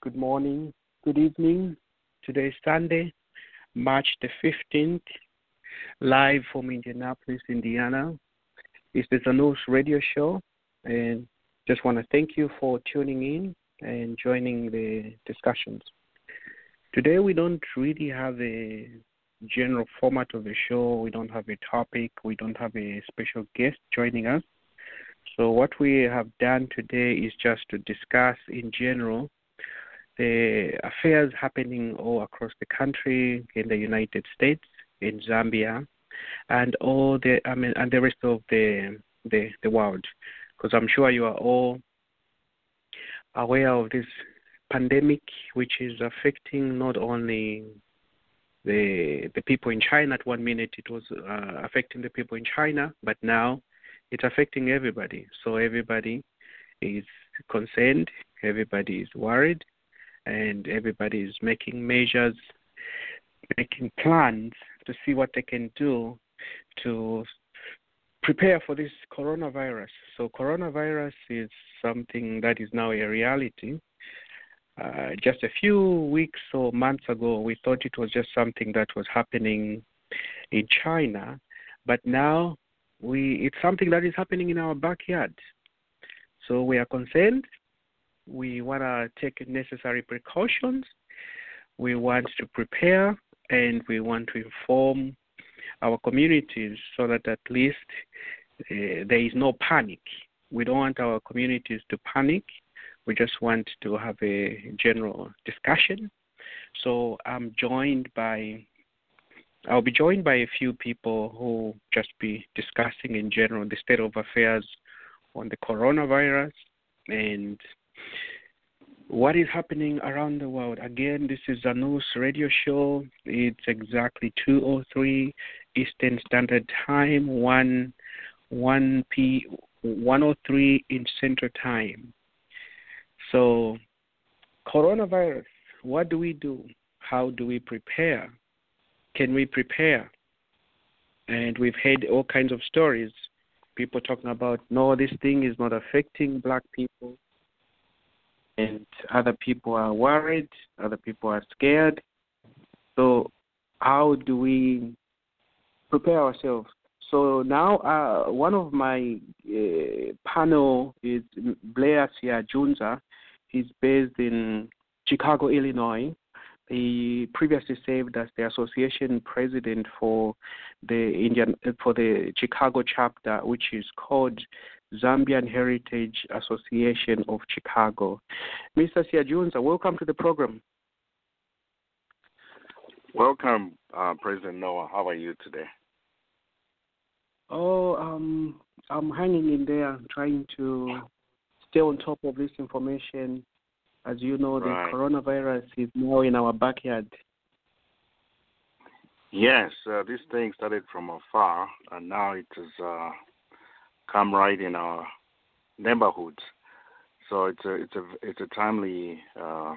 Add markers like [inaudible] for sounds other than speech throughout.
good morning, good evening. Today is Sunday, March the 15th, live from Indianapolis, Indiana. It's the Zanus radio show, and just want to thank you for tuning in and joining the discussions. Today, we don't really have a general format of the show. We don't have a topic. We don't have a special guest joining us. So, what we have done today is just to discuss in general the affairs happening all across the country, in the United States, in Zambia, and all the I mean, and the rest of the the, the world, because I'm sure you are all aware of this pandemic, which is affecting not only the the people in China. At one minute, it was uh, affecting the people in China, but now it's affecting everybody. So everybody is concerned, everybody is worried, and everybody is making measures, making plans to see what they can do to prepare for this coronavirus. So, coronavirus is something that is now a reality. Uh, just a few weeks or months ago, we thought it was just something that was happening in China, but now we it's something that is happening in our backyard. So we are concerned. We want to take necessary precautions. We want to prepare and we want to inform our communities so that at least uh, there is no panic. We don't want our communities to panic. We just want to have a general discussion. So I'm joined by I'll be joined by a few people who just be discussing in general the state of affairs on the coronavirus and what is happening around the world. Again, this is Zanus radio show. It's exactly 2:03 Eastern Standard Time, 1 1 p 103 in Central Time. So, coronavirus. What do we do? How do we prepare? Can we prepare? And we've heard all kinds of stories. People talking about no, this thing is not affecting black people and other people are worried, other people are scared. So, how do we prepare ourselves? So now, uh, one of my uh, panel is Blair Siajunza. He's based in Chicago, Illinois. He previously served as the association president for the Indian for the Chicago chapter, which is called Zambian Heritage Association of Chicago. Mr. Siajunza, welcome to the program. Welcome, uh, President Noah. How are you today? Oh, um, I'm hanging in there, trying to stay on top of this information. As you know, the right. coronavirus is now in our backyard. Yes, uh, this thing started from afar, and now it is uh, come right in our neighborhoods. So it's a it's a it's a timely uh,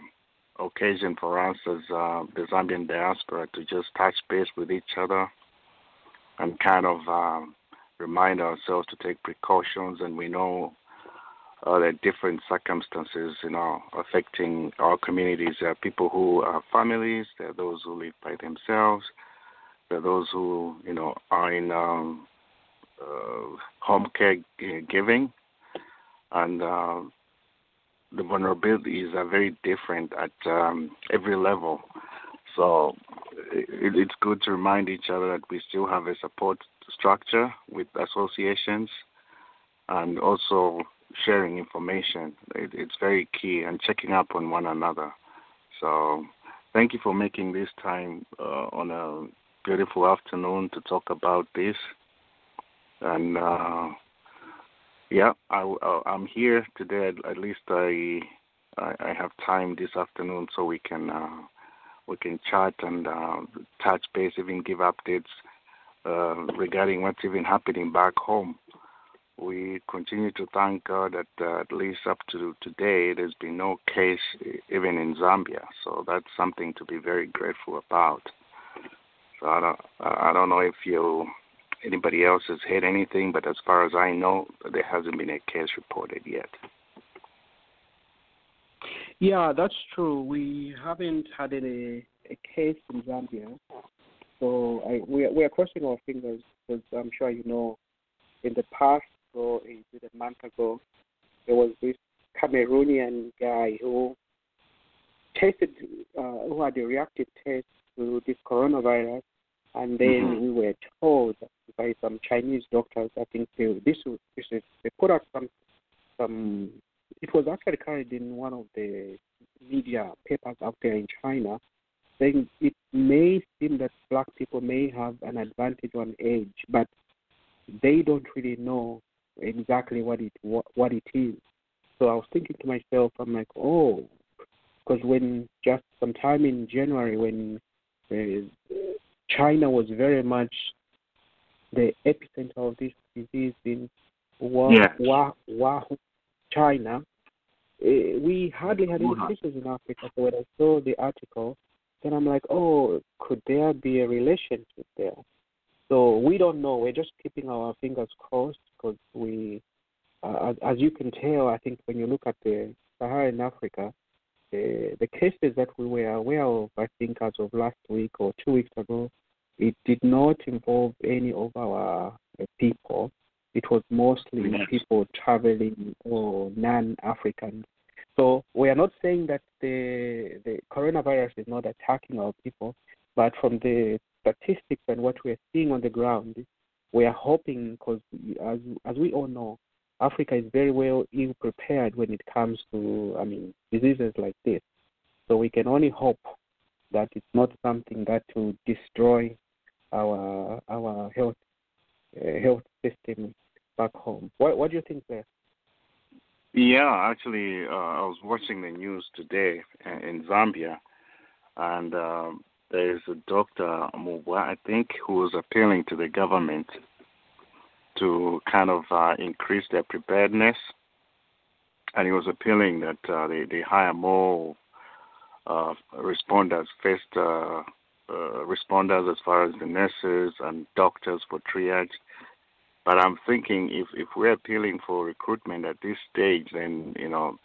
occasion for us as uh, the Zambian diaspora to just touch base with each other and kind of um, remind ourselves to take precautions. And we know uh, are different circumstances, you know, affecting our communities. There are people who are families. There are those who live by themselves. There are those who, you know, are in um, home care giving, and uh, the vulnerabilities are very different at um, every level. So it, it's good to remind each other that we still have a support structure with associations and also sharing information. It, it's very key and checking up on one another. So thank you for making this time uh, on a beautiful afternoon to talk about this and uh, yeah, I, am here today. At, at least I, I, I have time this afternoon, so we can uh, we can chat and uh, touch base, even give updates uh, regarding what's even happening back home. We continue to thank God that uh, at least up to today, there's been no case even in Zambia. So that's something to be very grateful about. So I don't, I don't know if you anybody else has hit anything, but as far as I know, there hasn't been a case reported yet. Yeah, that's true. We haven't had any a case in Zambia, so I, we are, we are crossing our fingers because I'm sure you know, in the past, or a month ago, there was this Cameroonian guy who tested, uh, who had a reactive test to this coronavirus, and then mm-hmm. we were told by some Chinese doctors, I think they, this this is, they put out some some. It was actually carried in one of the media papers out there in China, saying it may seem that black people may have an advantage on age, but they don't really know exactly what it what, what it is. So I was thinking to myself, I'm like, oh, because when just sometime in January when uh, China was very much the epicenter of this disease in Wuhan, yes. China, uh, we hardly had any cases in Africa. So when I saw the article, then I'm like, oh, could there be a relationship there? So we don't know. We're just keeping our fingers crossed because we, uh, as, as you can tell, I think when you look at the Sahara in Africa, the, the cases that we were aware of, I think as of last week or two weeks ago, it did not involve any of our uh, people. It was mostly people traveling or non-Africans. So we are not saying that the the coronavirus is not attacking our people, but from the statistics and what we are seeing on the ground, we are hoping because as as we all know, Africa is very well ill prepared when it comes to I mean diseases like this. So we can only hope that it's not something that will destroy our our health uh, health system back home. What what do you think there? Yeah, actually, uh, I was watching the news today uh, in Zambia, and um, there's a doctor, I think, who was appealing to the government to kind of uh, increase their preparedness. And he was appealing that uh, they, they hire more uh, responders, first uh, uh, responders as far as the nurses and doctors for triage. But I'm thinking if, if we're appealing for recruitment at this stage, then, you know,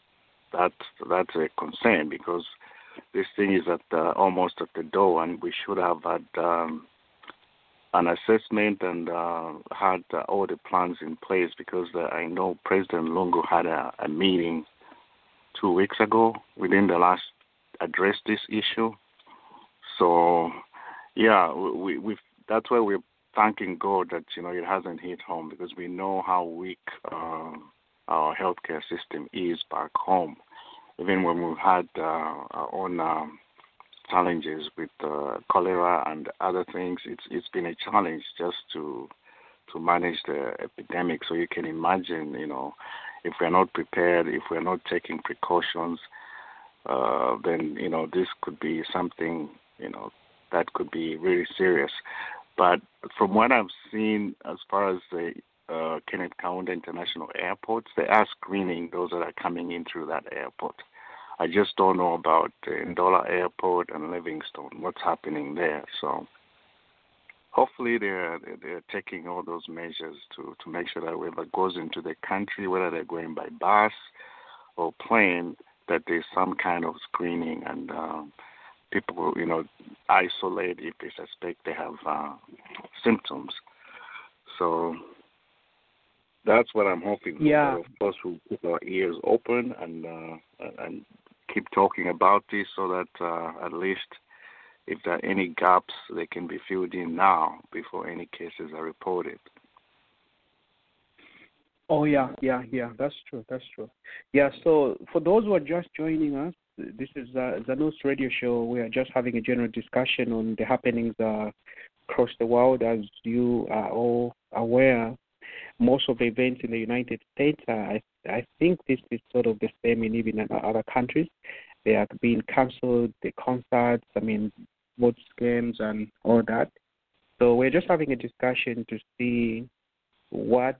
that's, that's a concern because – this thing is at almost at the door, and we should have had um, an assessment and uh, had uh, all the plans in place because uh, I know President Lungu had a, a, meeting two weeks ago within the last address this issue. So, yeah, we, we that's why we're thanking God that you know it hasn't hit home because we know how weak uh, our healthcare system is back home even when we've had uh, our own um, challenges with uh, cholera and other things, it's it's been a challenge just to to manage the epidemic. So you can imagine, you know, if we're not prepared, if we're not taking precautions, uh, then you know this could be something you know that could be really serious. But from what I've seen, as far as the uh, Kenneth Kaunda International Airport. They are screening those that are coming in through that airport. I just don't know about Ndola Airport and Livingstone, what's happening there. So hopefully they're they're taking all those measures to to make sure that whoever goes into the country, whether they're going by bus or plane, that there's some kind of screening and um, people, you know, isolate if they suspect they have uh, symptoms. So that's what I'm hoping. Yeah. Of course, we'll keep our ears open and uh, and keep talking about this so that uh, at least if there are any gaps, they can be filled in now before any cases are reported. Oh yeah, yeah, yeah. That's true. That's true. Yeah. So for those who are just joining us, this is uh, Zanus Radio Show. We are just having a general discussion on the happenings uh, across the world. As you are all aware, most of the events in the United States, uh, I, I think this is sort of the same in even other countries. They are being cancelled, the concerts, I mean, sports games and all that. So we're just having a discussion to see what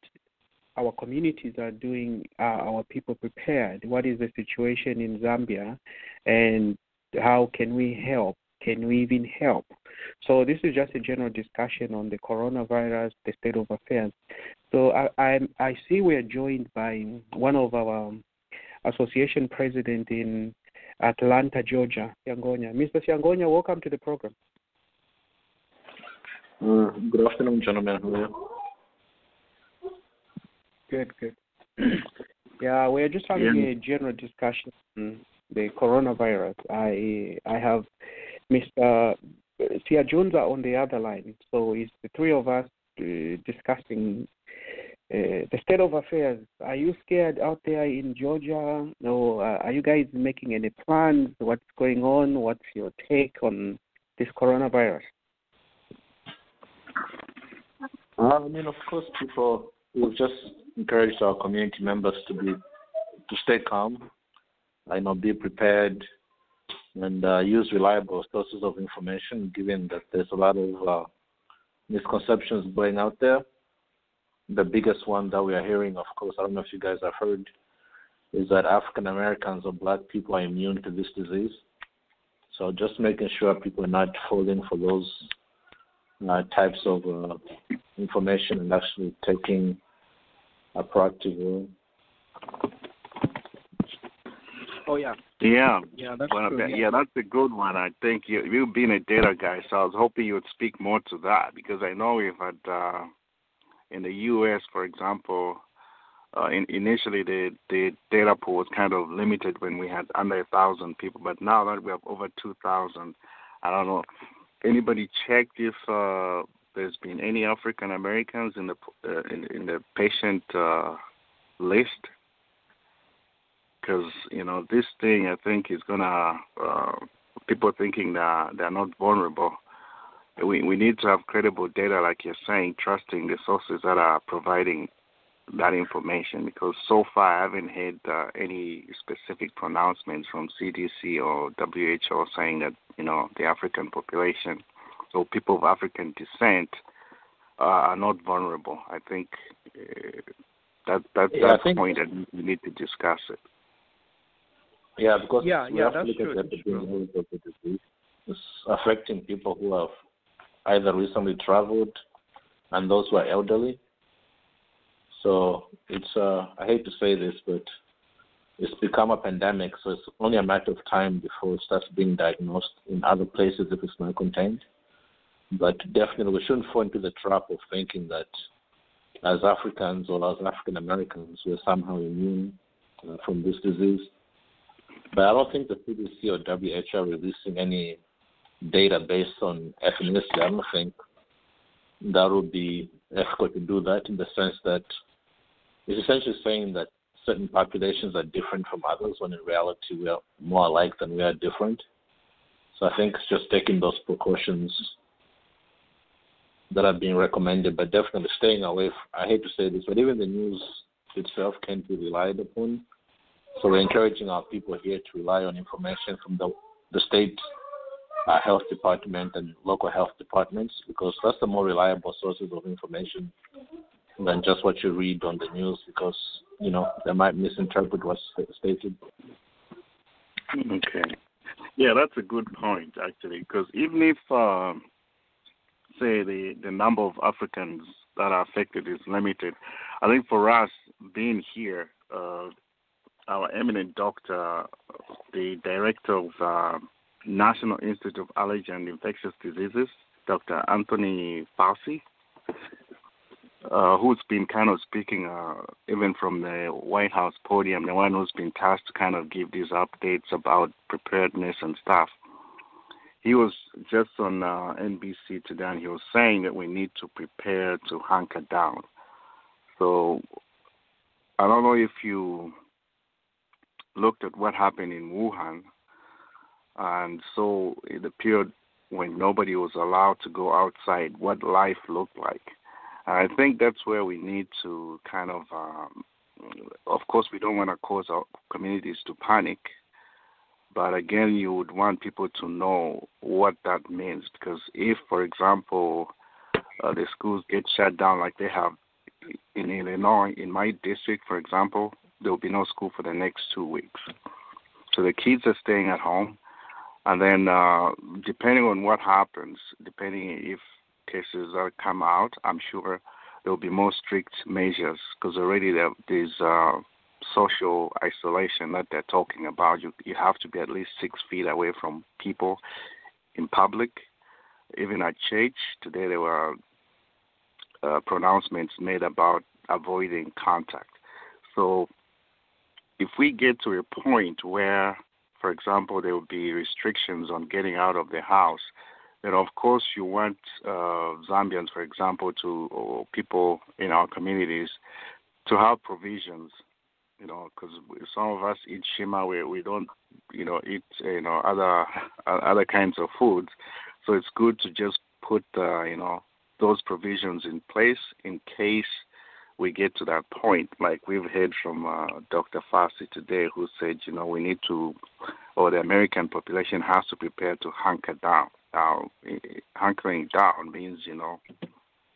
our communities are doing. Are our people prepared? What is the situation in Zambia, and how can we help? Can we even help? So this is just a general discussion on the coronavirus, the state of affairs. So I I, I see we are joined by one of our association president in Atlanta, Georgia. Yangonya. Mr. Yangonya, welcome to the program. Uh, good afternoon, gentlemen. How are you? Good, good. [clears throat] yeah, we're just having yeah. a general discussion on the coronavirus. I I have Mr. Siajunza on the other line, so it's the three of us uh, discussing uh, the state of affairs. Are you scared out there in Georgia? Or uh, are you guys making any plans? What's going on? What's your take on this coronavirus? Uh, I mean, of course, people we've just encouraged our community members to be to stay calm, I know, be prepared, and uh, use reliable sources of information. Given that there's a lot of uh, misconceptions going out there, the biggest one that we are hearing, of course, I don't know if you guys have heard, is that African Americans or Black people are immune to this disease. So just making sure people are not falling for those uh, types of uh, information and actually taking a proactive role. Oh yeah. Yeah. Yeah, that's well, true, yeah. yeah. that's a good one. I think you you've been a data guy, so I was hoping you would speak more to that because I know we've had uh, in the U.S., for example, uh, in, initially the the data pool was kind of limited when we had under a thousand people, but now that we have over two thousand, I don't know anybody checked if uh, there's been any African Americans in the uh, in, in the patient uh, list? Because you know this thing, I think is gonna uh, people thinking that they're not vulnerable. We we need to have credible data, like you're saying, trusting the sources that are providing that information. Because so far, I haven't heard uh, any specific pronouncements from CDC or WHO saying that you know, the African population or people of African descent uh, are not vulnerable. I think uh, that, that yeah, that's the point that we need to discuss it. Yeah, because yeah, we yeah, have that's to look true. at the epidemiology disease. It's affecting people who have either recently traveled and those who are elderly. So it's uh, I hate to say this, but it's become a pandemic, so it's only a matter of time before it starts being diagnosed in other places if it's not contained. But definitely, we shouldn't fall into the trap of thinking that as Africans or as African Americans, we're somehow immune uh, from this disease. But I don't think the CDC or WHO are releasing any data based on ethnicity. I don't think that would be ethical to do that in the sense that it's essentially saying that certain populations are different from others when in reality we are more alike than we are different. So I think it's just taking those precautions that are being recommended, but definitely staying away. From, I hate to say this, but even the news itself can't be relied upon. So we're encouraging our people here to rely on information from the the state uh, health department and local health departments because that's the more reliable sources of information than just what you read on the news because you know they might misinterpret what's stated. Okay, yeah, that's a good point actually because even if um, say the the number of Africans that are affected is limited, I think for us being here, uh, our eminent doctor, the director of uh, National Institute of Allergy and Infectious Diseases, Dr. Anthony Fauci, uh, who's been kind of speaking uh, even from the White House podium, the one who's been tasked to kind of give these updates about preparedness and stuff. He was just on uh, NBC today, and he was saying that we need to prepare to hunker down. So I don't know if you looked at what happened in Wuhan, and so in the period when nobody was allowed to go outside, what life looked like And I think that's where we need to kind of, um, of course, we don't want to cause our communities to panic, but again, you would want people to know what that means because if, for example, uh, the schools get shut down like they have in Illinois, in my district, for example, there will be no school for the next two weeks. So the kids are staying at home. And then, uh, depending on what happens, depending if cases that come out, I'm sure there will be more strict measures because already there, there's uh, social isolation that they're talking about. You you have to be at least six feet away from people in public, even at church. Today there were uh, pronouncements made about avoiding contact. So if we get to a point where, for example, there will be restrictions on getting out of the house, then of course you want uh, Zambians, for example, to or people in our communities to have provisions. You know, because some of us eat nshima, we we don't, you know, eat you know other [laughs] other kinds of foods. So it's good to just put uh, you know those provisions in place in case we get to that point. Like we've heard from uh, Dr. Fauci today, who said, you know, we need to, or the American population has to prepare to hunker down. Now, hunkering down means, you know,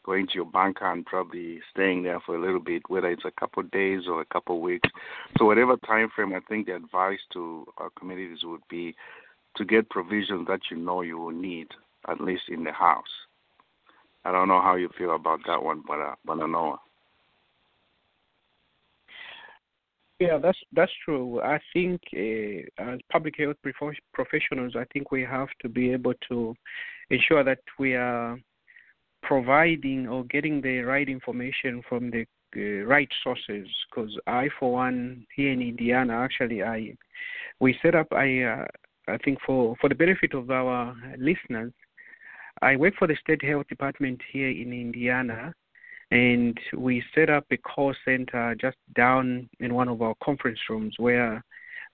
going to your bunker and probably staying there for a little bit, whether it's a couple of days or a couple of weeks. So whatever time frame, I think the advice to our communities would be to get provisions that you know you will need, at least in the house. I don't know how you feel about that one, but uh, but I know. Yeah, that's that's true. I think uh, as public health professionals, I think we have to be able to ensure that we are providing or getting the right information from the uh, right sources. Because I, for one, here in Indiana, actually, I we set up. I uh, I think for for the benefit of our listeners, I work for the state health department here in Indiana and we set up a call center just down in one of our conference rooms where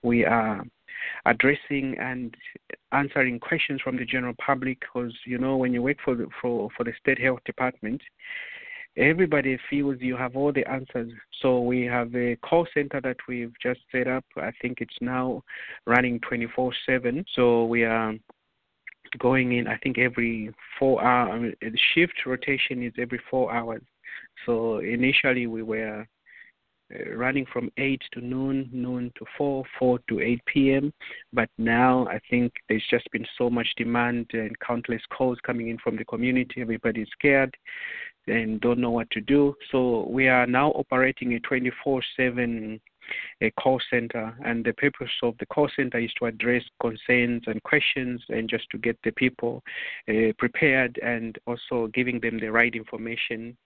we are addressing and answering questions from the general public because you know when you work for the, for for the state health department everybody feels you have all the answers. So we have a call center that we've just set up. I think it's now running 24/7 so we are going in i think every 4 hours the shift rotation is every 4 hours so initially we were uh, running from 8 to noon, noon to 4, 4 to 8 p.m. But now I think there's just been so much demand and countless calls coming in from the community. Everybody's scared and don't know what to do. So we are now operating a 24 7 a call center and the purpose of the call center is to address concerns and questions and just to get the people uh, prepared and also giving them the right information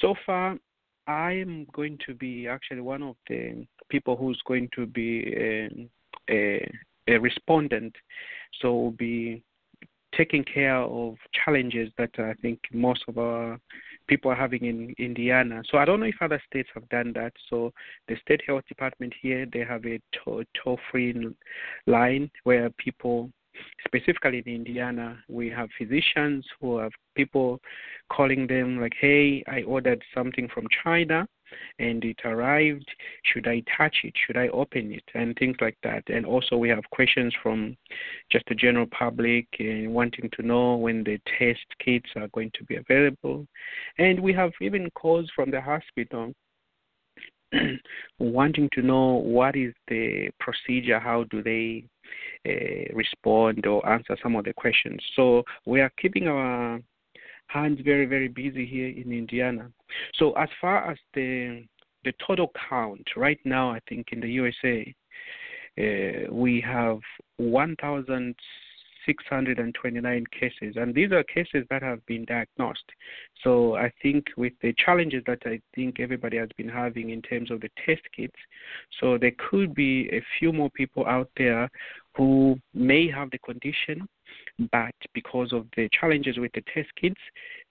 so far, I am going to be actually one of the people who's going to be a, a, a respondent. So we'll be taking care of challenges that I think most of our people are having in Indiana. So I don't know if other states have done that. So the state health department here, they have a toll-free line where people specifically in Indiana, we have physicians who have people calling them like, "Hey, I ordered something from China, and it arrived. Should I touch it? Should I open it?" and things like that. And also, we have questions from just the general public and wanting to know when the test kits are going to be available, and we have even calls from the hospital [clears throat] wanting to know what is the procedure, how do they uh, respond or answer some of the questions. So we are keeping our hands very, very busy here in Indiana. So as far as the the total count right now, I think in the USA, uh, we have 1,000 629 cases, and these are cases that have been diagnosed. So I think with the challenges that I think everybody has been having in terms of the test kits, so there could be a few more people out there who may have the condition, but because of the challenges with the test kits,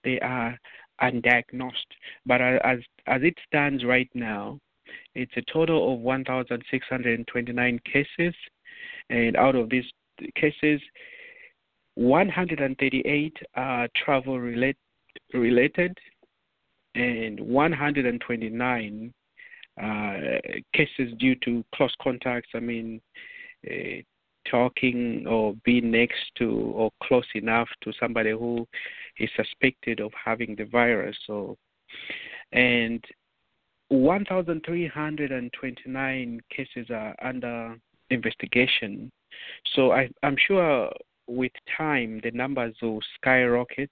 they are undiagnosed. But as as it stands right now, it's a total of 1,629 cases, and out of these cases, 138 are travel relate, related and 129 uh, cases due to close contacts. I mean, uh, talking or being next to or close enough to somebody who is suspected of having the virus. So, and 1,329 cases are under investigation. So I, I'm sure with time, the numbers will skyrocket.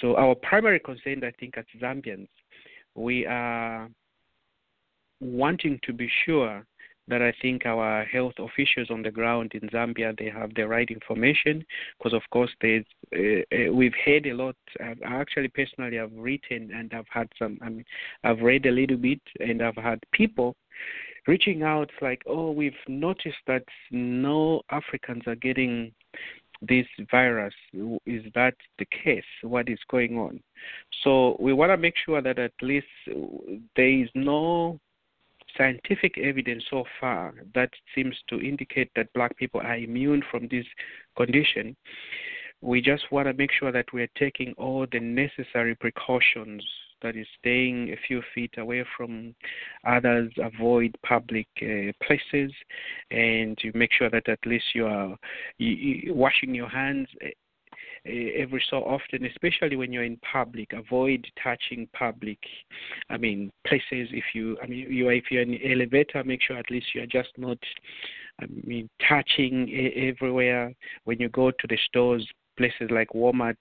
So our primary concern, I think, as Zambians, we are wanting to be sure that I think our health officials on the ground in Zambia they have the right information because of course there's uh, uh, we've heard a lot. I've, actually personally I've written and I've had some. I mean I've read a little bit and I've had people reaching out like oh we've noticed that no Africans are getting this virus. Is that the case? What is going on? So we want to make sure that at least there is no scientific evidence so far that seems to indicate that black people are immune from this condition. We just want to make sure that we are taking all the necessary precautions that is staying a few feet away from others, avoid public uh, places, and you make sure that at least you are washing your hands uh, every so often, especially when you're in public. Avoid touching public, I mean, places. If you, I mean, you if you're in the elevator, make sure at least you're just not, I mean, touching everywhere. When you go to the stores, places like Walmart.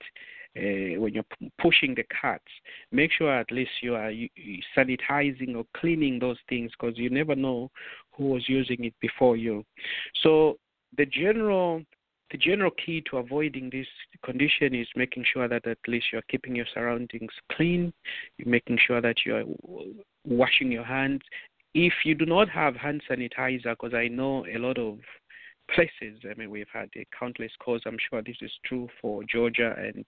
Uh, when you're p- pushing the carts, make sure at least you are you, sanitizing or cleaning those things because you never know who was using it before you. So the general the general key to avoiding this condition is making sure that at least you're keeping your surroundings clean, you're making sure that you're washing your hands. If you do not have hand sanitizer, because I know a lot of places, I mean, we've had countless calls. I'm sure this is true for Georgia and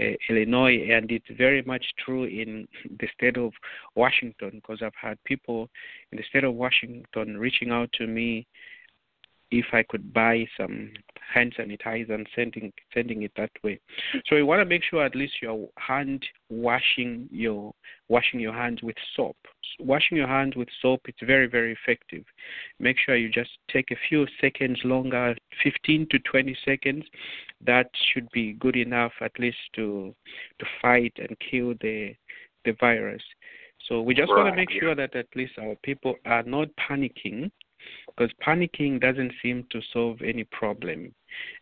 uh, Illinois, and it's very much true in the state of Washington, because I've had people in the state of Washington reaching out to me if I could buy some hand sanitizer and sending sending it that way. So you want to make sure at least you're hand washing your washing your hands with soap. Washing your hands with soap it's very very effective. Make sure you just take a few seconds longer, 15 to 20 seconds. That should be good enough at least to to fight and kill the the virus. So we just right. want to make sure that at least our people are not panicking because panicking doesn't seem to solve any problem.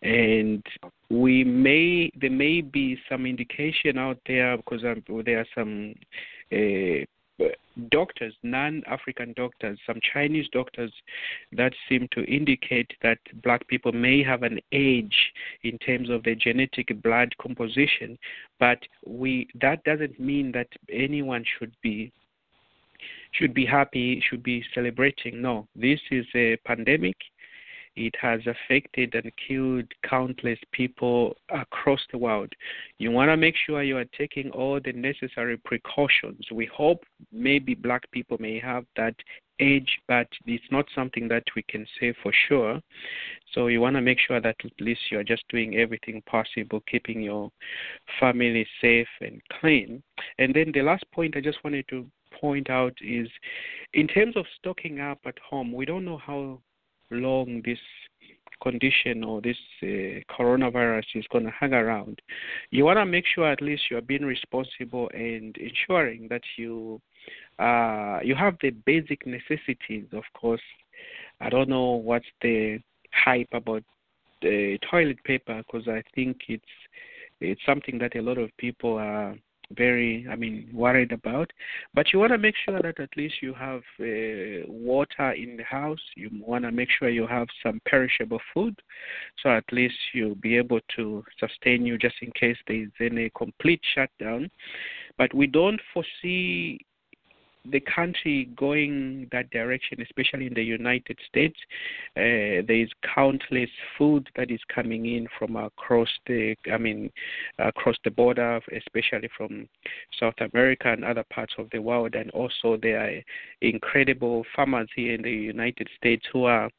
And we may there may be some indication out there because um, there are some uh, doctors, non-African doctors, some Chinese doctors that seem to indicate that black people may have an age in terms of their genetic blood composition, but we that doesn't mean that anyone should be should be happy, should be celebrating. No, this is a pandemic. It has affected and killed countless people across the world. You want to make sure you are taking all the necessary precautions. We hope maybe black people may have that age, but it's not something that we can say for sure. So you want to make sure that at least you're just doing everything possible, keeping your family safe and clean. And then the last point I just wanted to point out is in terms of stocking up at home, we don't know how long this condition or this uh, coronavirus is going to hang around. You want to make sure at least you are being responsible and ensuring that you uh, you have the basic necessities. Of course, I don't know what's the hype about the toilet paper because I think it's it's something that a lot of people are very, I mean, worried about. But you want to make sure that at least you have uh, water in the house. You want to make sure you have some perishable food, so at least you'll be able to sustain you just in case there is any complete shutdown. But we don't foresee the country going that direction, especially in the United States. Uh, there is countless food that is coming in from across the, I mean, across the border, especially from South America and other parts of the world. And also, there are incredible farmers here in the United States who are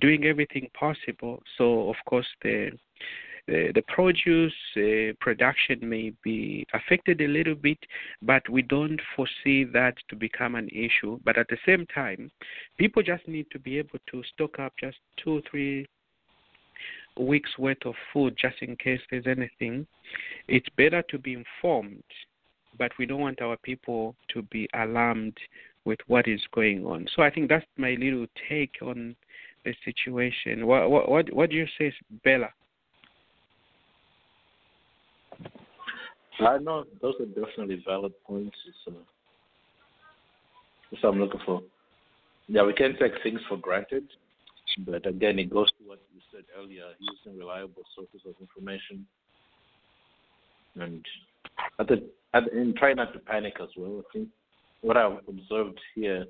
doing everything possible. So, of course, the uh, the produce uh, production may be affected a little bit, but we don't foresee that to become an issue. But at the same time, people just need to be able to stock up just two, three weeks worth of food just in case there's anything. It's better to be informed, but we don't want our people to be alarmed with what is going on. So I think that's my little take on the situation. What what, what do you say, Bella? I know those are definitely valid points. It's, uh, that's what I'm looking for. yeah, we can take things for granted, but again, it goes to what you said earlier: using reliable sources of information, and at the, at, and try not to panic as well. I think what I've observed here,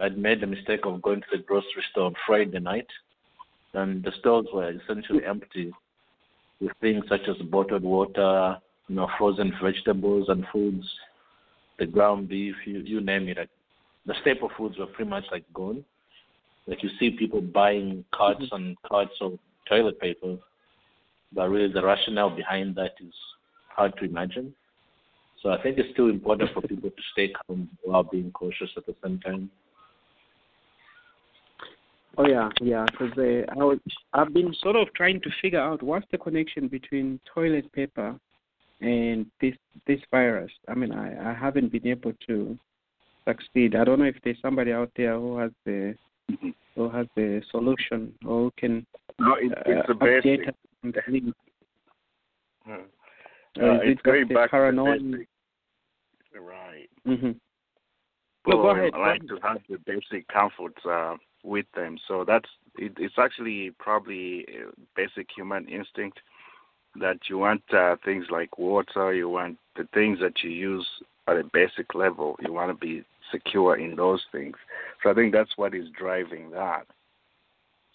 I'd made the mistake of going to the grocery store on Friday night, and the stores were essentially empty, with things such as bottled water, you know, frozen vegetables and foods, the ground beef, you you name it. Like, the staple foods were pretty much like gone. Like you see people buying carts mm-hmm. and carts of toilet paper, but really the rationale behind that is hard to imagine. So I think it's still important for people to stay calm while being cautious at the same time. Oh yeah, yeah. Because I was, I've been sort of trying to figure out what's the connection between toilet paper and this this virus. I mean, I, I haven't been able to succeed. I don't know if there's somebody out there who has the mm-hmm. who has the solution or who can no, it, it's uh, update us. Hmm. Uh, it's very back paranoid. Right. Mm-hmm. Well, no, go ahead. I like to have the basic comforts uh, with them. So that's it, it's actually probably basic human instinct that you want uh, things like water, you want the things that you use at a basic level. You want to be secure in those things. So I think that's what is driving that.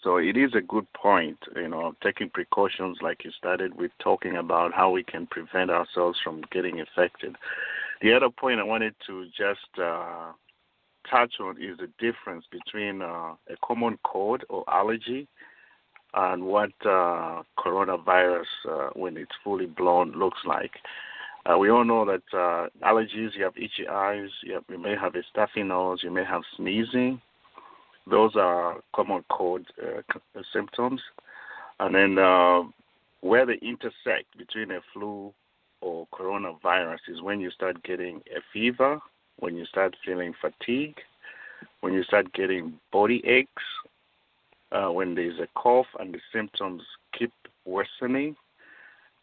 So it is a good point, you know, taking precautions like you started with talking about how we can prevent ourselves from getting infected. The other point I wanted to just uh, touch on is the difference between uh, a common cold or allergy and what uh, coronavirus, uh, when it's fully blown, looks like. Uh, we all know that uh, allergies, you have itchy eyes, you, have, you, may have a stuffy nose, you may have sneezing. Those are common cold uh, symptoms. And then uh, where they intersect between a flu or coronavirus is when you start getting a fever, when you start feeling fatigue, when you start getting body aches, uh, when there's a cough and the symptoms keep worsening,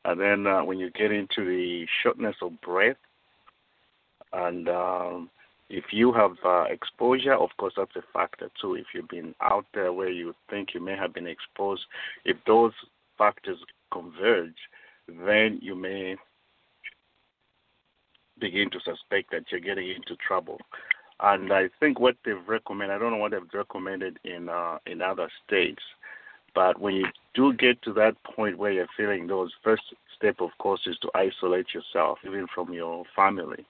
and then uh, when you get into the shortness of breath, and um, if you have uh, exposure, of course, that's a factor too. If you've been out there where you think you may have been exposed, if those factors converge, then you may begin to suspect that you're getting into trouble. And I think what they've recommended, I don't know what they've recommended in uh, in other states, but when you do get to that point where you're feeling those, first step, of course, is to isolate yourself, even from your family,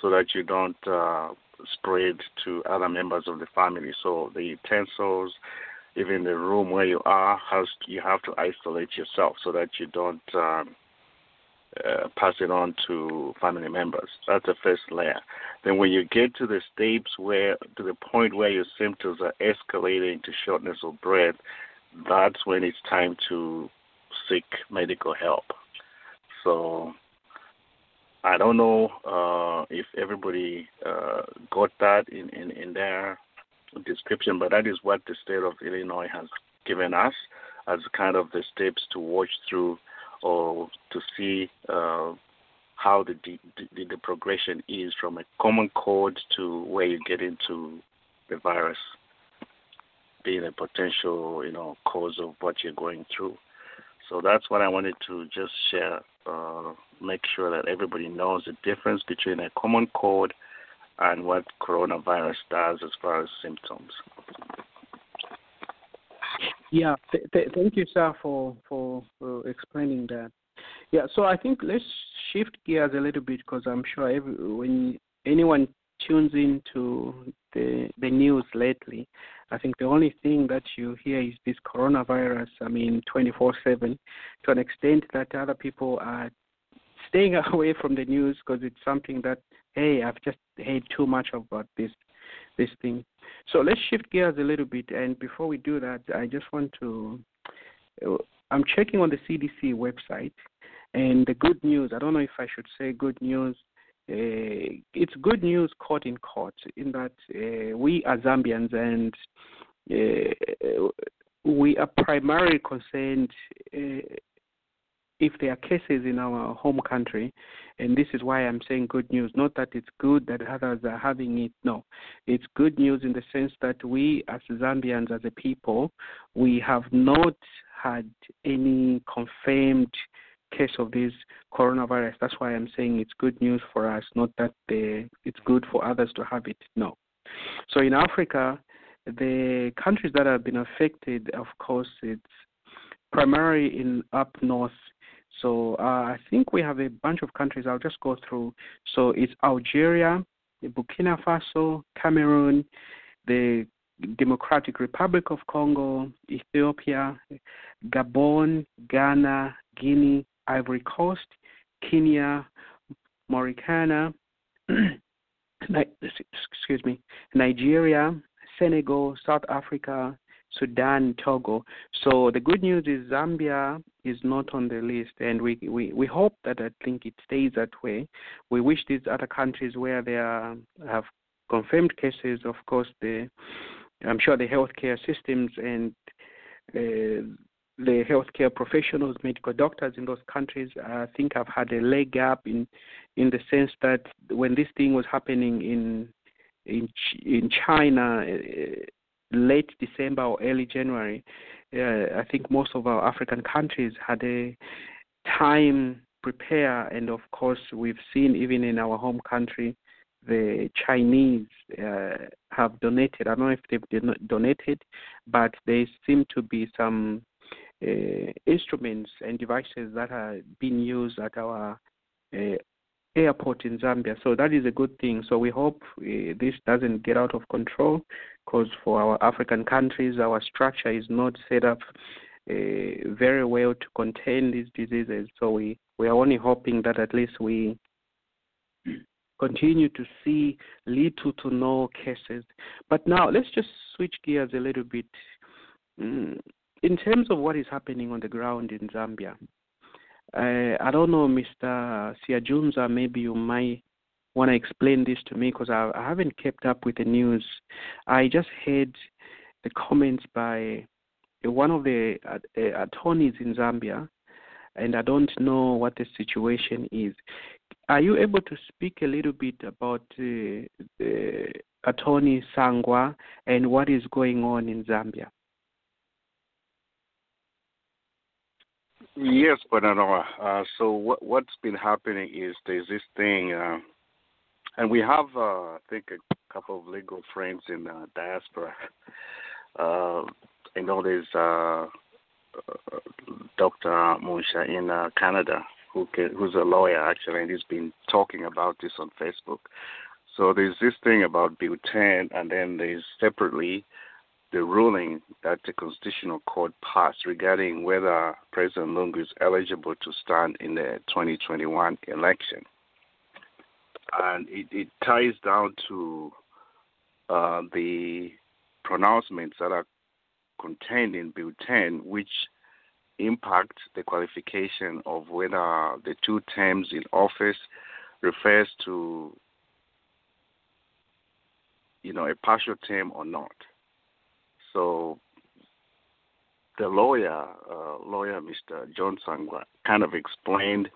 so that you don't uh, spread to other members of the family. So the utensils, even the room where you are, has you have to isolate yourself so that you don't. Um, uh, pass it on to family members. That's the first layer. Then when you get to the stage where, to the point where your symptoms are escalating to shortness of breath, that's when it's time to seek medical help. So I don't know uh, if everybody uh, got that in, in, in their description, but that is what the state of Illinois has given us as kind of the steps to watch through or to see uh, how the, the, the progression is from a common cold to where you get into the virus being a potential, you know, cause of what you're going through. So that's what I wanted to just share, uh, make sure that everybody knows the difference between a common cold and what coronavirus does as far as symptoms. Yeah, th- th- thank you, sir, for, for, for explaining that. Yeah, so I think let's shift gears a little bit because I'm sure every, when anyone tunes into the the news lately, I think the only thing that you hear is this coronavirus. I mean, 24/7, to an extent that other people are staying [laughs] away from the news because it's something that hey, I've just heard too much about this this thing. So let's shift gears a little bit. And before we do that, I just want to. I'm checking on the CDC website, and the good news. I don't know if I should say good news. Uh, it's good news caught in court in that uh, we are Zambians and uh, we are primarily concerned uh, if there are cases in our home country, and this is why I'm saying good news, not that it's good that others are having it, no. It's good news in the sense that we, as Zambians, as a people, we have not had any confirmed case of this coronavirus. That's why I'm saying it's good news for us, not that it's good for others to have it, no. So in Africa, the countries that have been affected, of course, it's primarily in up north so uh, I think we have a bunch of countries. I'll just go through. So it's Algeria, Burkina Faso, Cameroon, the Democratic Republic of Congo, Ethiopia, Gabon, Ghana, Guinea, Ivory Coast, Kenya, Mauritania, [clears throat] excuse me, Nigeria, Senegal, South Africa, Sudan, Togo. So the good news is Zambia is not on the list, and we, we, we hope that I think it stays that way. We wish these other countries where they are, have confirmed cases, of course, the I'm sure the healthcare systems and uh, the healthcare professionals, medical doctors in those countries, I think have had a leg up in in the sense that when this thing was happening in in in China, uh, late December or early January, uh, I think most of our African countries had a time prepare, and of course we've seen even in our home country, the Chinese uh, have donated. I don't know if they've donated, but there seem to be some uh, instruments and devices that are being used at our uh, airport in Zambia. So that is a good thing. So we hope uh, this doesn't get out of control because for our African countries, our structure is not set up uh, very well to contain these diseases. So we, we are only hoping that at least we continue to see little to no cases. But now let's just switch gears a little bit. Mm, in terms of what is happening on the ground in Zambia, uh, I don't know, Mr. Siajunza, maybe you might want to explain this to me because I, I haven't kept up with the news. I just heard the comments by one of the uh, attorneys in Zambia, and I don't know what the situation is. Are you able to speak a little bit about uh, attorney Sangwa and what is going on in Zambia? Yes, but no. Uh, so what what's been happening is there's this thing, uh, and we have uh, I think a couple of legal friends in the diaspora. [laughs] Uh, I know there's uh, uh Dr. Musha in uh, Canada who can, who's a lawyer actually, and he's been talking about this on Facebook. So there's this thing about Bill 10, and then there's separately the ruling that the Constitutional Court passed regarding whether President Lungu is eligible to stand in the 2021 election. And it, it ties down to uh, the pronouncements that are contained in Bill 10, which impact the qualification of whether the two terms in office refers to you know a partial term or not. So the lawyer, uh, lawyer Mr. Johnson, kind of explained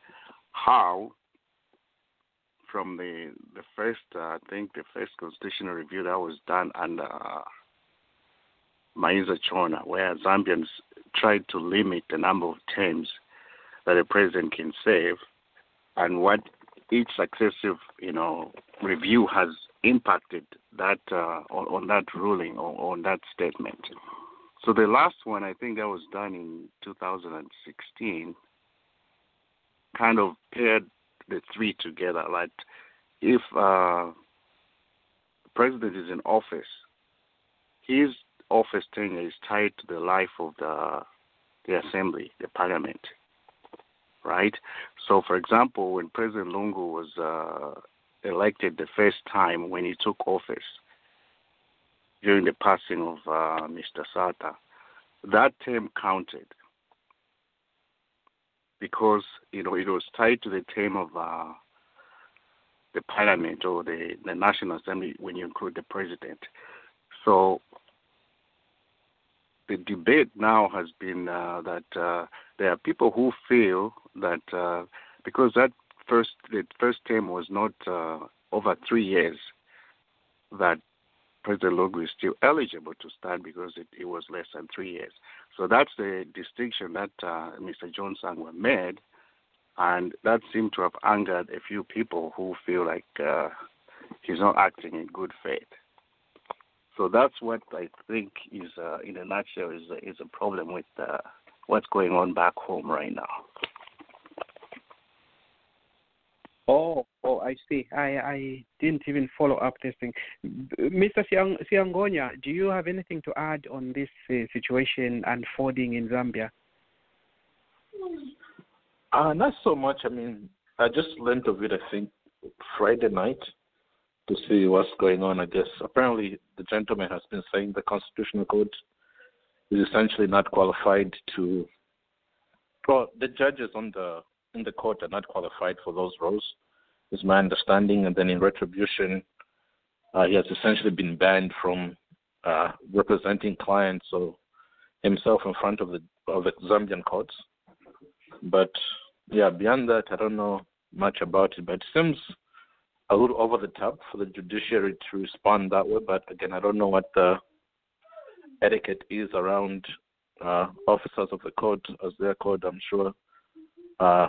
how, from the the first, uh, I think the first constitutional review that was done under uh, Mainza Chona, where Zambians tried to limit the number of terms that a president can serve, and what each successive, you know, review has impacted that uh, on, on, that ruling or on that statement. So the last one, I think that was done in 2016, kind of paired the three together. Like if uh, the president is in office, his office tenure is tied to the life of the the assembly, the parliament, right? So, for example, when President Lungu was uh, elected the first time when he took office during the passing of uh, Mr. Sata, that term counted because you know it was tied to the term of uh, the parliament or the, the national assembly when you include the president. So the debate now has been uh, that uh, there are people who feel that uh, because that first the first term was not uh, over three years, that President Lungu is still eligible to stand because it, it, was less than three years. So that's the distinction that uh, Mr. John Sangwa made, and that seemed to have angered a few people who feel like uh, he's not acting in good faith. So that's what I think is, uh, in a nutshell, is is a problem with uh, what's going on back home right now. Oh, oh, I see. I, I didn't even follow up this thing. Mr. Siang, Siangonya, do you have anything to add on this uh, situation unfolding in Zambia? Uh, not so much. I mean, I just learned of it, I think, Friday night to see what's going on. I guess apparently the gentleman has been saying the Constitutional Court is essentially not qualified to. Well, the judges on the in the court are not qualified for those roles, is my understanding. And then in retribution, uh, he has essentially been banned from uh, representing clients or himself in front of the of the Zambian courts. But yeah, beyond that, I don't know much about it. But it seems a little over the top for the judiciary to respond that way. But again, I don't know what the etiquette is around uh, officers of the court, as they're called. I'm sure uh,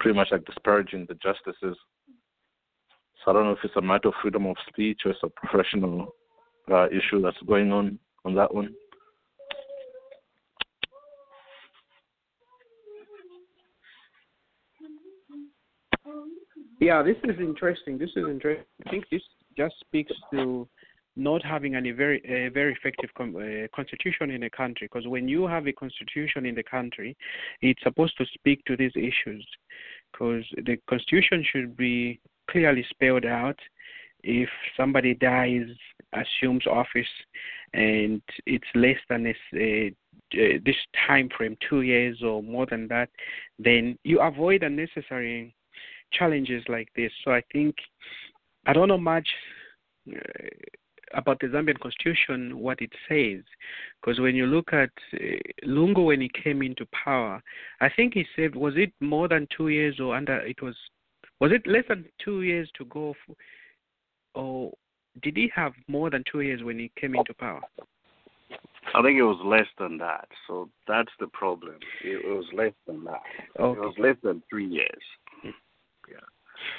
pretty much like disparaging the justices. So I don't know if it's a matter of freedom of speech or it's a professional uh, issue that's going on on that one. Yeah, this is interesting. This is interesting. I think this just speaks to not having any very a very effective com- uh, constitution in a country. Because when you have a constitution in the country, it's supposed to speak to these issues. Because the constitution should be clearly spelled out. If somebody dies, assumes office, and it's less than a, a uh, this time frame, two years or more than that, then you avoid unnecessary challenges like this. So I think I don't know much uh, about the Zambian constitution, what it says, because when you look at uh, Lungu when he came into power, I think he said was it more than two years or under it was was it less than two years to go, for, or did he have more than two years when he came into power? I think it was less than that. So that's the problem. It was less than that. Okay. It was less than three years.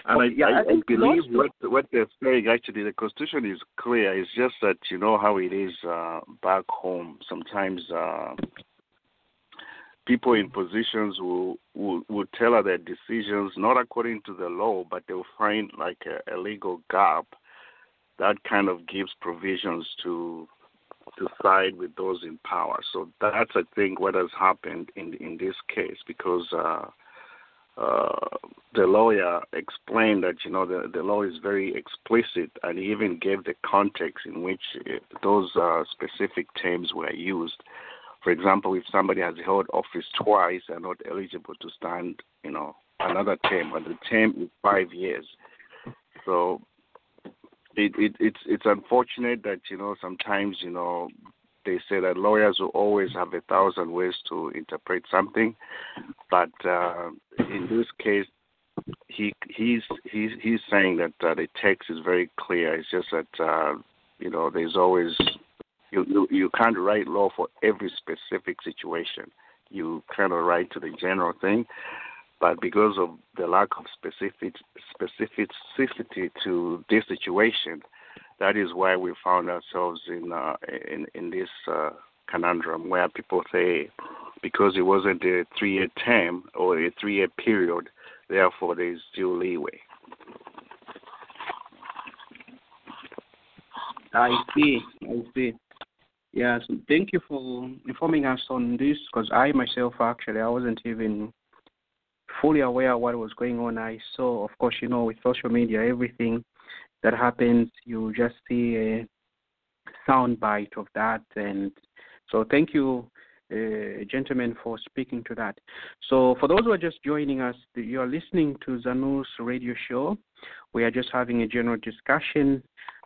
And I, yeah, I, I, I believe what what they're saying actually the constitution is clear. It's just that you know how it is uh, back home. Sometimes uh, people in positions will, will will tell their decisions not according to the law, but they'll find like a, a legal gap that kind of gives provisions to to side with those in power. So that's I think what has happened in in this case because. Uh, the lawyer explained that you know the, the law is very explicit, and he even gave the context in which uh, those uh, specific terms were used. For example, if somebody has held office twice and not eligible to stand, you know, another term, and the term is five years. So it, it, it's it's unfortunate that you know sometimes you know they say that lawyers will always have a thousand ways to interpret something, but uh, in this case, he he's he's he's saying that uh, the text is very clear. It's just that uh, you know there's always you, you you can't write law for every specific situation. You kind of write to the general thing, but because of the lack of specific specificity to this situation, that is why we found ourselves in uh, in in this uh, conundrum where people say because it wasn't a three-year term or a three-year period, therefore there is still leeway. I see. I see. Yes, thank you for informing us on this because I myself actually I wasn't even fully aware what was going on. I saw, of course, you know, with social media, everything that happens, you just see a sound bite of that. And so, thank you, uh, gentlemen, for speaking to that. So, for those who are just joining us, you are listening to Zanus radio show. We are just having a general discussion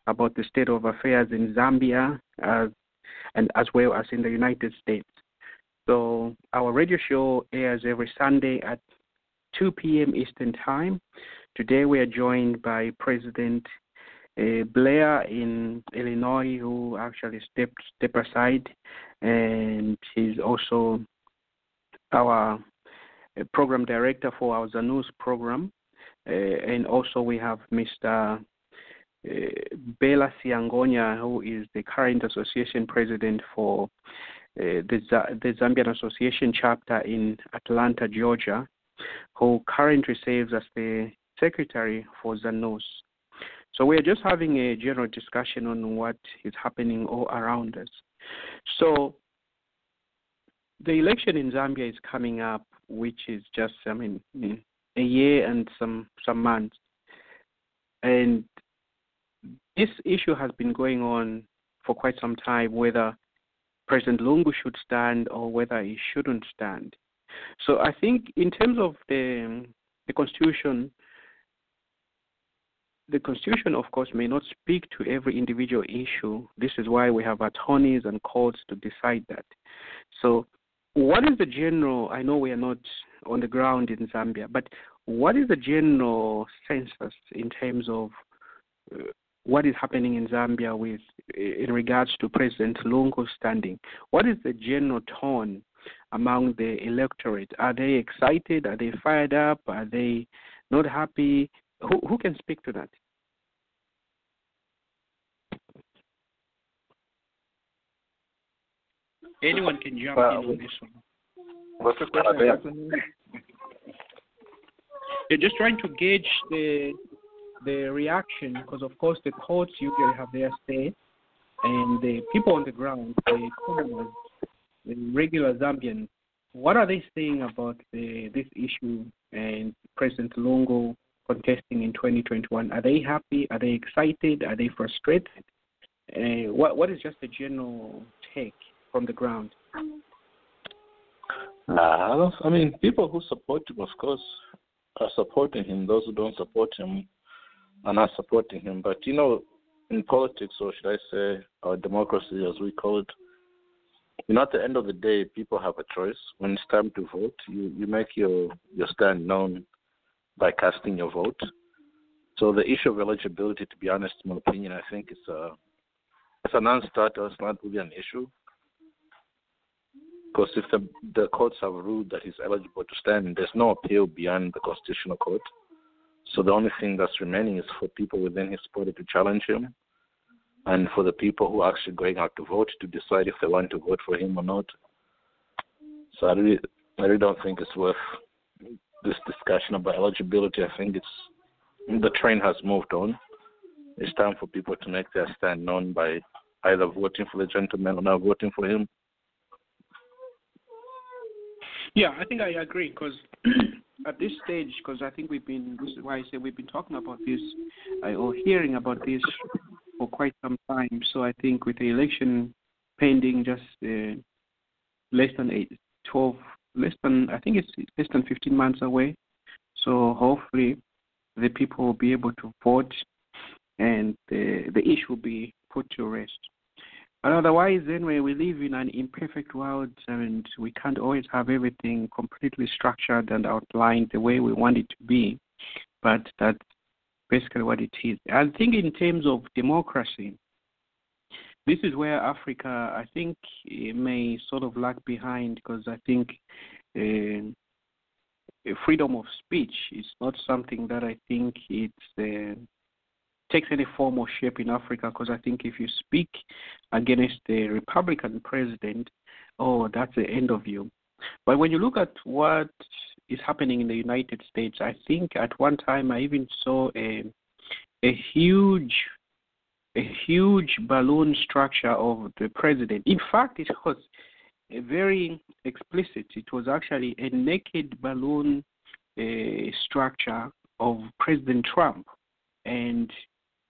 about the state of affairs in Zambia. Uh, and as well as in the United States. So our radio show airs every Sunday at 2 p.m. Eastern Time. Today we are joined by President uh, Blair in Illinois, who actually stepped step aside, and she's also our uh, program director for our Zanus program. Uh, and also we have Mr. Uh, Bela Siangonya, who is the current association president for uh, the, the Zambian Association chapter in Atlanta, Georgia, who currently serves as the secretary for Zanus. So we are just having a general discussion on what is happening all around us. So the election in Zambia is coming up, which is just, I mean, a year and some some months, and this issue has been going on for quite some time. Whether President Lungu should stand or whether he shouldn't stand. So I think in terms of the the constitution, the constitution of course may not speak to every individual issue. This is why we have attorneys and courts to decide that. So what is the general? I know we are not on the ground in Zambia, but what is the general census in terms of uh, what is happening in Zambia with in regards to President Lungu's standing? What is the general tone among the electorate? Are they excited? Are they fired up? Are they not happy? Who who can speak to that? Anyone can jump well, in on this one. What's the question? You're [laughs] just trying to gauge the the reaction because, of course, the courts usually have their say, and the people on the ground, the commoners, the regular Zambians, what are they saying about the, this issue and President Lungu contesting in 2021? Are they happy? Are they excited? Are they frustrated? Uh, what what is just the general take from the ground? I mean, people who support him, of course, are supporting him. Those who don't support him are not supporting him. But you know, in politics, or should I say, our democracy, as we call it, you know, at the end of the day, people have a choice. When it's time to vote, you you make your your stand known by casting your vote. So the issue of eligibility, to be honest, in my opinion, I think it's a it's a non-starter. It's not really an issue. Because if the, the courts have ruled that he's eligible to stand, there's no appeal beyond the constitutional court. So the only thing that's remaining is for people within his party to challenge him, and for the people who are actually going out to vote to decide if they want to vote for him or not. So I really, I really don't think it's worth this discussion about eligibility. I think it's the train has moved on. It's time for people to make their stand known by either voting for the gentleman or not voting for him. Yeah, I think I agree because [clears throat] at this stage, because I think we've been, this is why I say we've been talking about this uh, or hearing about this for quite some time. So I think with the election pending just uh, less than eight, 12, less than, I think it's less than 15 months away. So hopefully the people will be able to vote and the, the issue will be put to rest. But otherwise, anyway, we live in an imperfect world and we can't always have everything completely structured and outlined the way we want it to be. But that's basically what it is. I think in terms of democracy, this is where Africa, I think, may sort of lag behind because I think uh, freedom of speech is not something that I think it's uh, takes any form or shape in Africa because I think if you speak against the Republican president, oh, that's the end of you. But when you look at what is happening in the United States, I think at one time I even saw a a huge a huge balloon structure of the president. In fact, it was very explicit. It was actually a naked balloon uh, structure of President Trump, and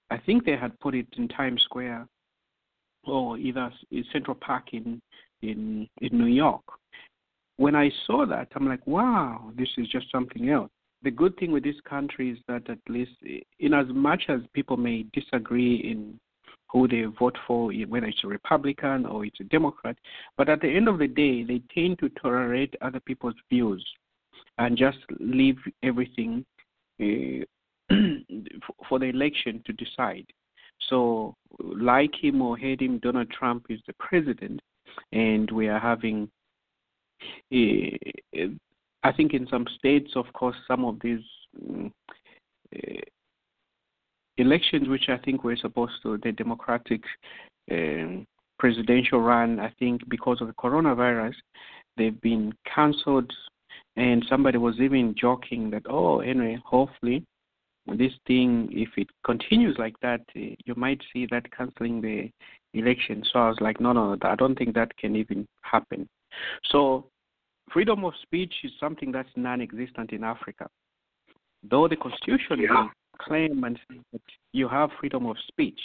I think they had put it in Times Square or either in Central Park in in in New York. When I saw that, I'm like, wow, this is just something else. The good thing with this country is that at least, in as much as people may disagree in who they vote for, whether it's a Republican or it's a Democrat. But at the end of the day, they tend to tolerate other people's views and just leave everything [clears throat] uh, for the election to decide. So, like him or hate him, Donald Trump is the president, and we are having. Uh, I think in some states, of course, some of these uh, elections, which I think were supposed to the Democratic um, presidential run, I think because of the coronavirus, they've been cancelled. And somebody was even joking that, oh, anyway, hopefully this thing, if it continues like that, uh, you might see that canceling the election. So I was like, no, no, I don't think that can even happen. So freedom of speech is something that's non-existent in Africa. Though the constitution yeah. claim and say that you have freedom of speech,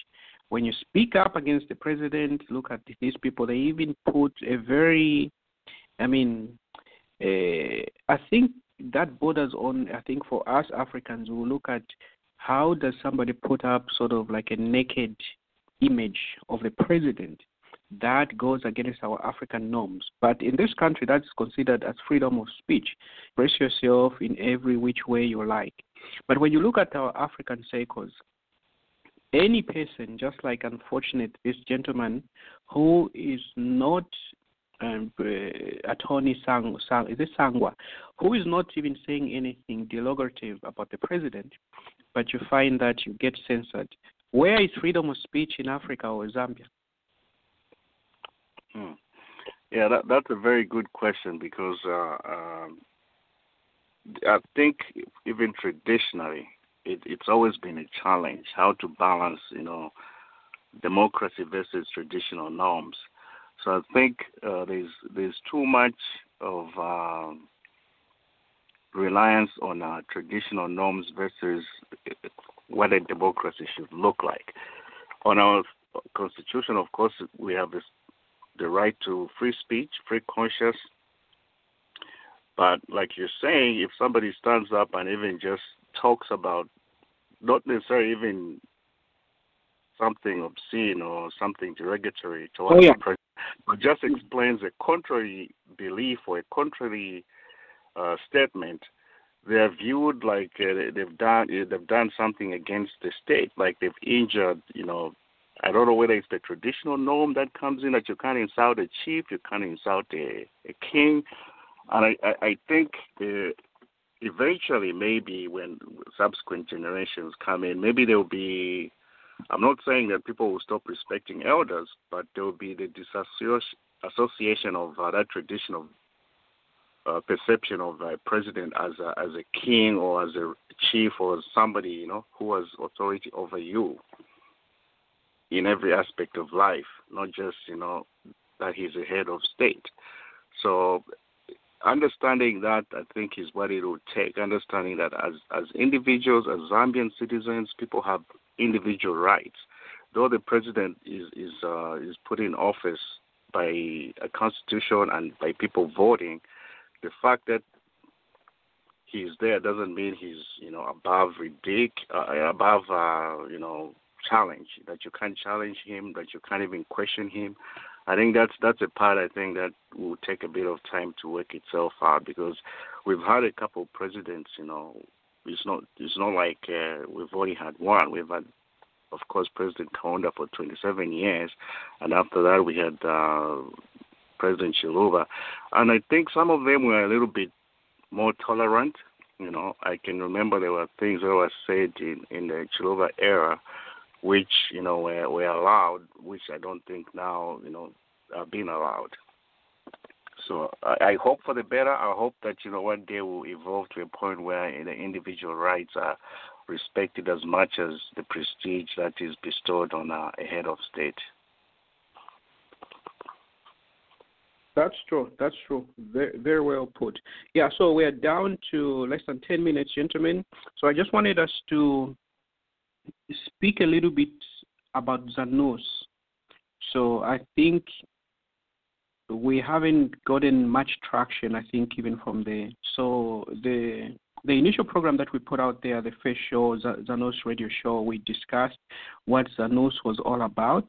when you speak up against the president, look at these people. They even put a very, I mean, uh, I think that borders on. I think for us Africans, we look at how does somebody put up sort of like a naked image of the president that goes against our African norms. But in this country, that's considered as freedom of speech. Express yourself in every which way you like. But when you look at our African circles, any person, just like unfortunate this gentleman, who is not um, uh, attorney Sang, Sang, is it Sangwa, who is not even saying anything derogative about the president, but you find that you get censored. Where is freedom of speech in Africa or Zambia? Hmm. Yeah, that, that's a very good question because uh, um, I think even traditionally, it, it's always been a challenge how to balance, you know, democracy versus traditional norms. So I think uh, there's there's too much of uh, reliance on uh, traditional norms versus what a democracy should look like. On our constitution, of course, we have this the right to free speech, free conscience. But like you're saying, if somebody stands up and even just talks about, not necessarily even something obscene or something derogatory towards oh, yeah. the president, but just explains a contrary belief or a contrary uh, statement, they're viewed like uh, they've done they've done something against the state, like they've injured, you know, I don't know whether it's the traditional norm that comes in that you can't insult a chief, you can't insult a, a king. And I, I, I think uh, eventually, maybe when subsequent generations come in, maybe there will be. I'm not saying that people will stop respecting elders, but there will be the disassociation of uh, that tradition of uh, perception of a president as a, as a king or as a chief or somebody you know who has authority over you in every aspect of life, not just, you know, that he's a head of state. So understanding that I think is what it will take. Understanding that as as individuals, as Zambian citizens, people have individual rights. Though the president is is uh, is put in office by a constitution and by people voting, the fact that he's there doesn't mean he's you know above ridic uh, above uh, you know challenge that you can't challenge him, that you can't even question him. I think that's that's a part I think that will take a bit of time to work itself out because we've had a couple of presidents. You know, it's not it's not like uh, we've only had one. We've had, of course, President Kaunda for 27 years, and after that we had uh, President Chiluba, and I think some of them were a little bit more tolerant. You know, I can remember there were things that were said in in the Chiluba era which you know were, were allowed, which I don't think now you know are being allowed. So I, I hope for the better. I hope that you know one day will evolve to a point where the individual rights are respected as much as the prestige that is bestowed on a, head of state. That's true. That's true. Very, very well put. Yeah, so we're down to less than 10 minutes, gentlemen. So I just wanted us to speak a little bit about ZANUS. So I think we haven't gotten much traction. I think even from the so the the initial program that we put out there, the first show, Zanos Radio Show, we discussed what Zanos was all about.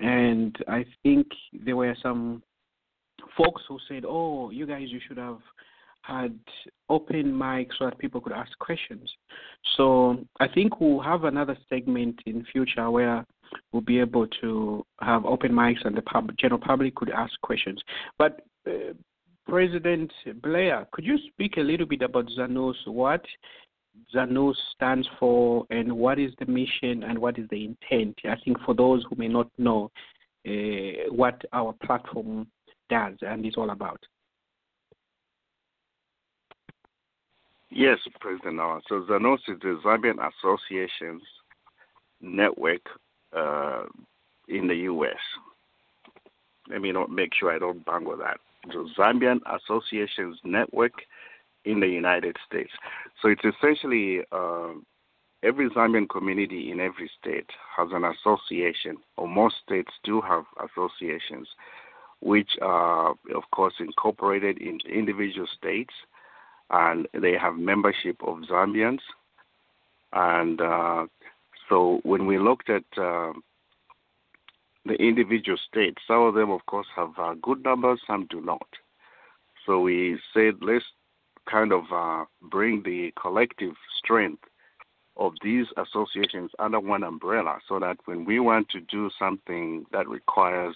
And I think there were some folks who said, oh, you guys, you should have had open mic so that people could ask questions. So I think we'll have another segment in future where we'll be able to have open mics and the pub, general public could ask questions. But uh, President Blair, could you speak a little bit about Zanos? What Zanos stands for, and what is the mission, and what is the intent? I think for those who may not know uh, what our platform does and is all about. Yes, President Noah. So Zanos is the Zambian Associations Network uh, in the U.S. Let me not make sure I don't bungle that. The Zambian Associations Network in the United States. So it's essentially uh, every Zambian community in every state has an association, or most states do have associations, which are, of course, incorporated in individual states and they have membership of Zambians. And uh, so when we looked at uh, the individual states, some of them, of course, have uh, good numbers, some do not. So we said let's kind of uh, bring the collective strength of these associations under one umbrella so that when we want to do something that requires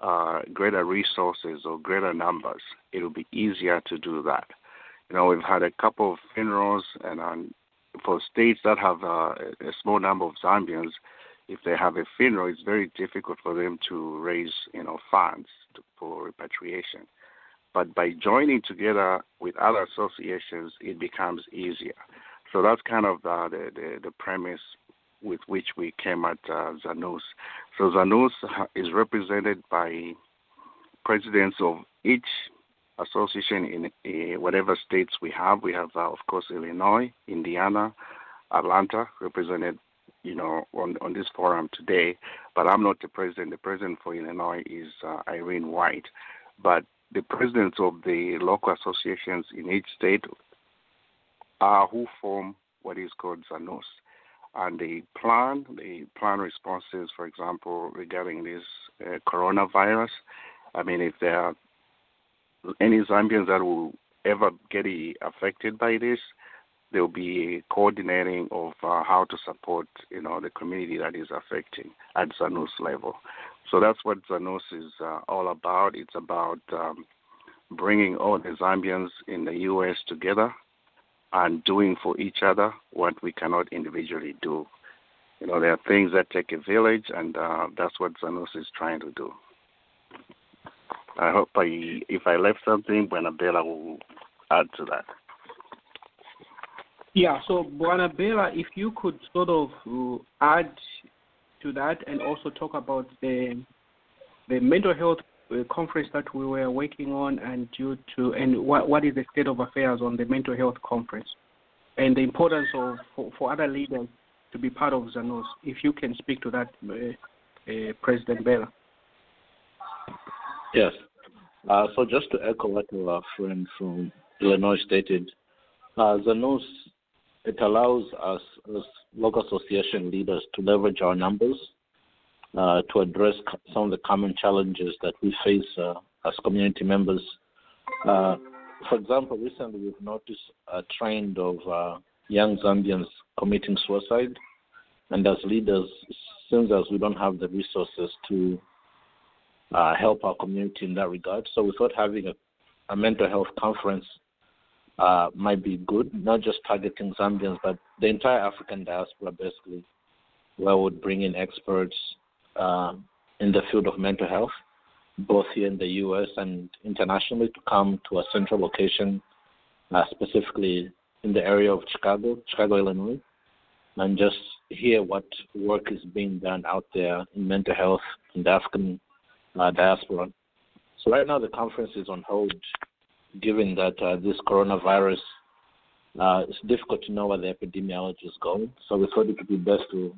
uh, greater resources or greater numbers, it will be easier to do that. You know, we've had a couple of funerals, and um, for states that have uh, a small number of Zambians, if they have a funeral, it's very difficult for them to raise, you know, funds to, for repatriation. But by joining together with other associations, it becomes easier. So that's kind of the, the, the, the premise with which we came at uh, Zanos. So Zanos is represented by presidents of each association in uh, whatever states we have. We have, uh, of course, Illinois, Indiana, Atlanta, represented, you know, on on this forum today. But I'm not the president. The president for Illinois is uh, Irene White. But the presidents of the local associations in each state are who form what is called ZANOS. And they plan, they plan responses, for example, regarding this uh, coronavirus. I mean, if there are any Zambians that will ever get affected by this, there will be coordinating of uh, how to support, you know, the community that is affecting at Zanos level. So that's what Zanos is uh, all about. It's about um, bringing all the Zambians in the U.S. together and doing for each other what we cannot individually do. You know, there are things that take a village, and uh, that's what Zanos is trying to do. I hope I, if I left something, Buenabella will add to that. Yeah, so Buenabella, if you could sort of uh, add to that and also talk about the the mental health uh, conference that we were working on and due to and what what is the state of affairs on the mental health conference and the importance of for, for other leaders to be part of Zanos. If you can speak to that, uh, uh, President Bella. Yes. Uh, so just to echo what our friend from Illinois stated, uh, Zanos, it allows us as local association leaders to leverage our numbers uh, to address some of the common challenges that we face uh, as community members. Uh, for example, recently we've noticed a trend of uh, young Zambians committing suicide, and as leaders, since as we don't have the resources to uh, help our community in that regard. So we thought having a, a mental health conference uh, might be good, not just targeting Zambians, but the entire African diaspora, basically, where we would bring in experts uh, in the field of mental health, both here in the U.S. and internationally, to come to a central location, uh, specifically in the area of Chicago, Chicago, Illinois, and just hear what work is being done out there in mental health in the African uh, diaspora. So right now the conference is on hold, given that uh, this coronavirus. Uh, it's difficult to know where the epidemiology is going. So we thought it would be best to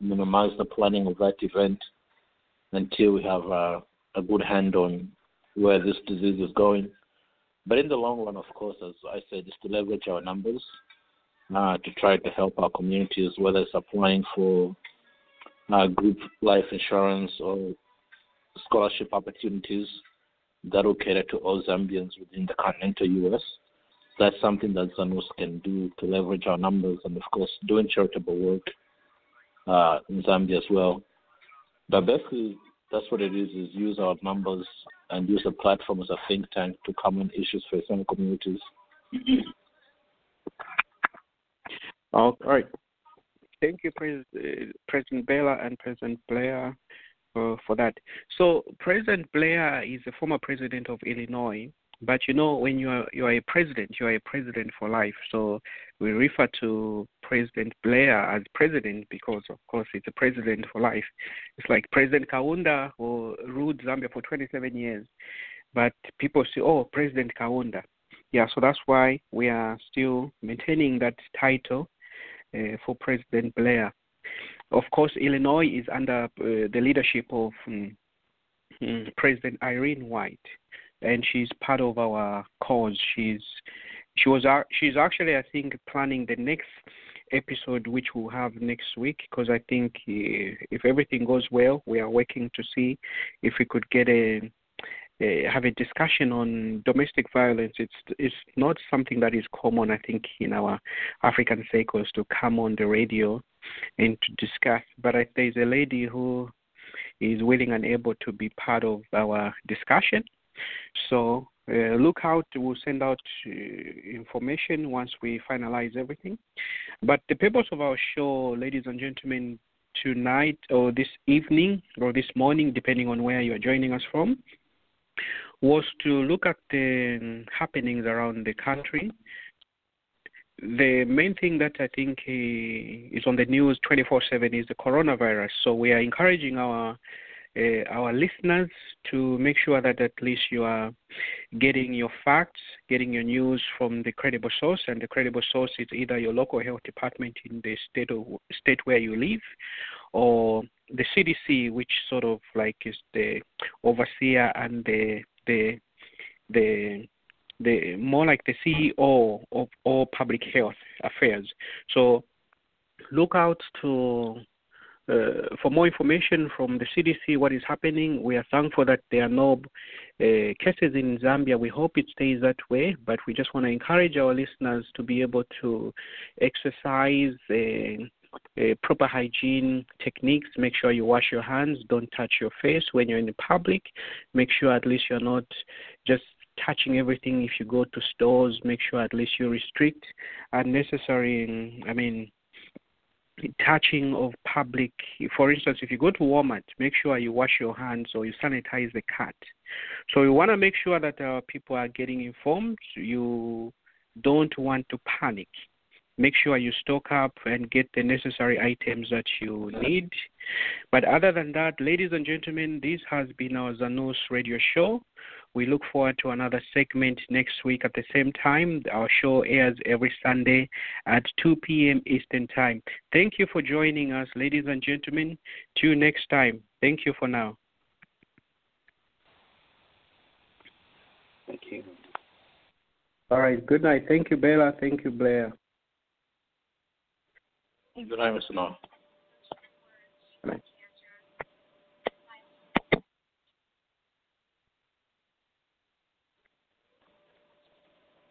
minimize the planning of that event until we have uh, a good hand on where this disease is going. But in the long run, of course, as I said, is to leverage our numbers uh, to try to help our communities, whether it's applying for uh, group life insurance or scholarship opportunities that will cater to all Zambians within the continental U.S. That's something that Zanus can do to leverage our numbers and, of course, doing charitable work uh, in Zambia as well. But basically, that's what it is: is use our numbers and use the platform as a think tank to comment issues for facing communities. All right. Thank you, Pres- President Bella and President Blair, uh, for that. So, President Blair is a former president of Illinois, but you know, when you are you are a president, you are a president for life. So we refer to President Blair as president because, of course, it's a president for life. It's like President Kaunda who ruled Zambia for 27 years, but people say, "Oh, President Kaunda." Yeah, so that's why we are still maintaining that title uh, for President Blair. Of course, Illinois is under uh, the leadership of um, President Irene White, and she's part of our cause. She's she was she's actually I think planning the next episode which we'll have next week because I think uh, if everything goes well, we are working to see if we could get a uh, have a discussion on domestic violence. It's it's not something that is common, I think, in our African circles to come on the radio and to discuss. But I, there's a lady who is willing and able to be part of our discussion. So uh, look out. We'll send out uh, information once we finalize everything. But the purpose of our show, ladies and gentlemen, tonight or this evening or this morning, depending on where you are joining us from, was to look at the happenings around the country. The main thing that I think uh, is on the news 24/7 is the coronavirus. So we are encouraging our uh, our listeners to make sure that at least you are getting your facts, getting your news from the credible source, and the credible source is either your local health department in the state of state where you live, or the CDC, which sort of like is the overseer and the the the the more like the CEO of all public health affairs. So look out to uh, for more information from the CDC, what is happening, we are thankful that there are no uh, cases in Zambia. We hope it stays that way, but we just want to encourage our listeners to be able to exercise uh, uh, proper hygiene techniques. Make sure you wash your hands. Don't touch your face when you're in the public. Make sure at least you're not just touching everything. If you go to stores, make sure at least you restrict unnecessary. I mean, touching of public. For instance, if you go to Walmart, make sure you wash your hands or you sanitize the cart. So we want to make sure that our people are getting informed. You don't want to panic make sure you stock up and get the necessary items that you need. But other than that, ladies and gentlemen, this has been our Zanus radio show. We look forward to another segment next week at the same time. Our show airs every Sunday at 2 p.m. Eastern Time. Thank you for joining us, ladies and gentlemen. Till next time. Thank you for now. Thank you. All right. Good night. Thank you, Bella. Thank you, Blair. Good night, Mr. Noah. Good night.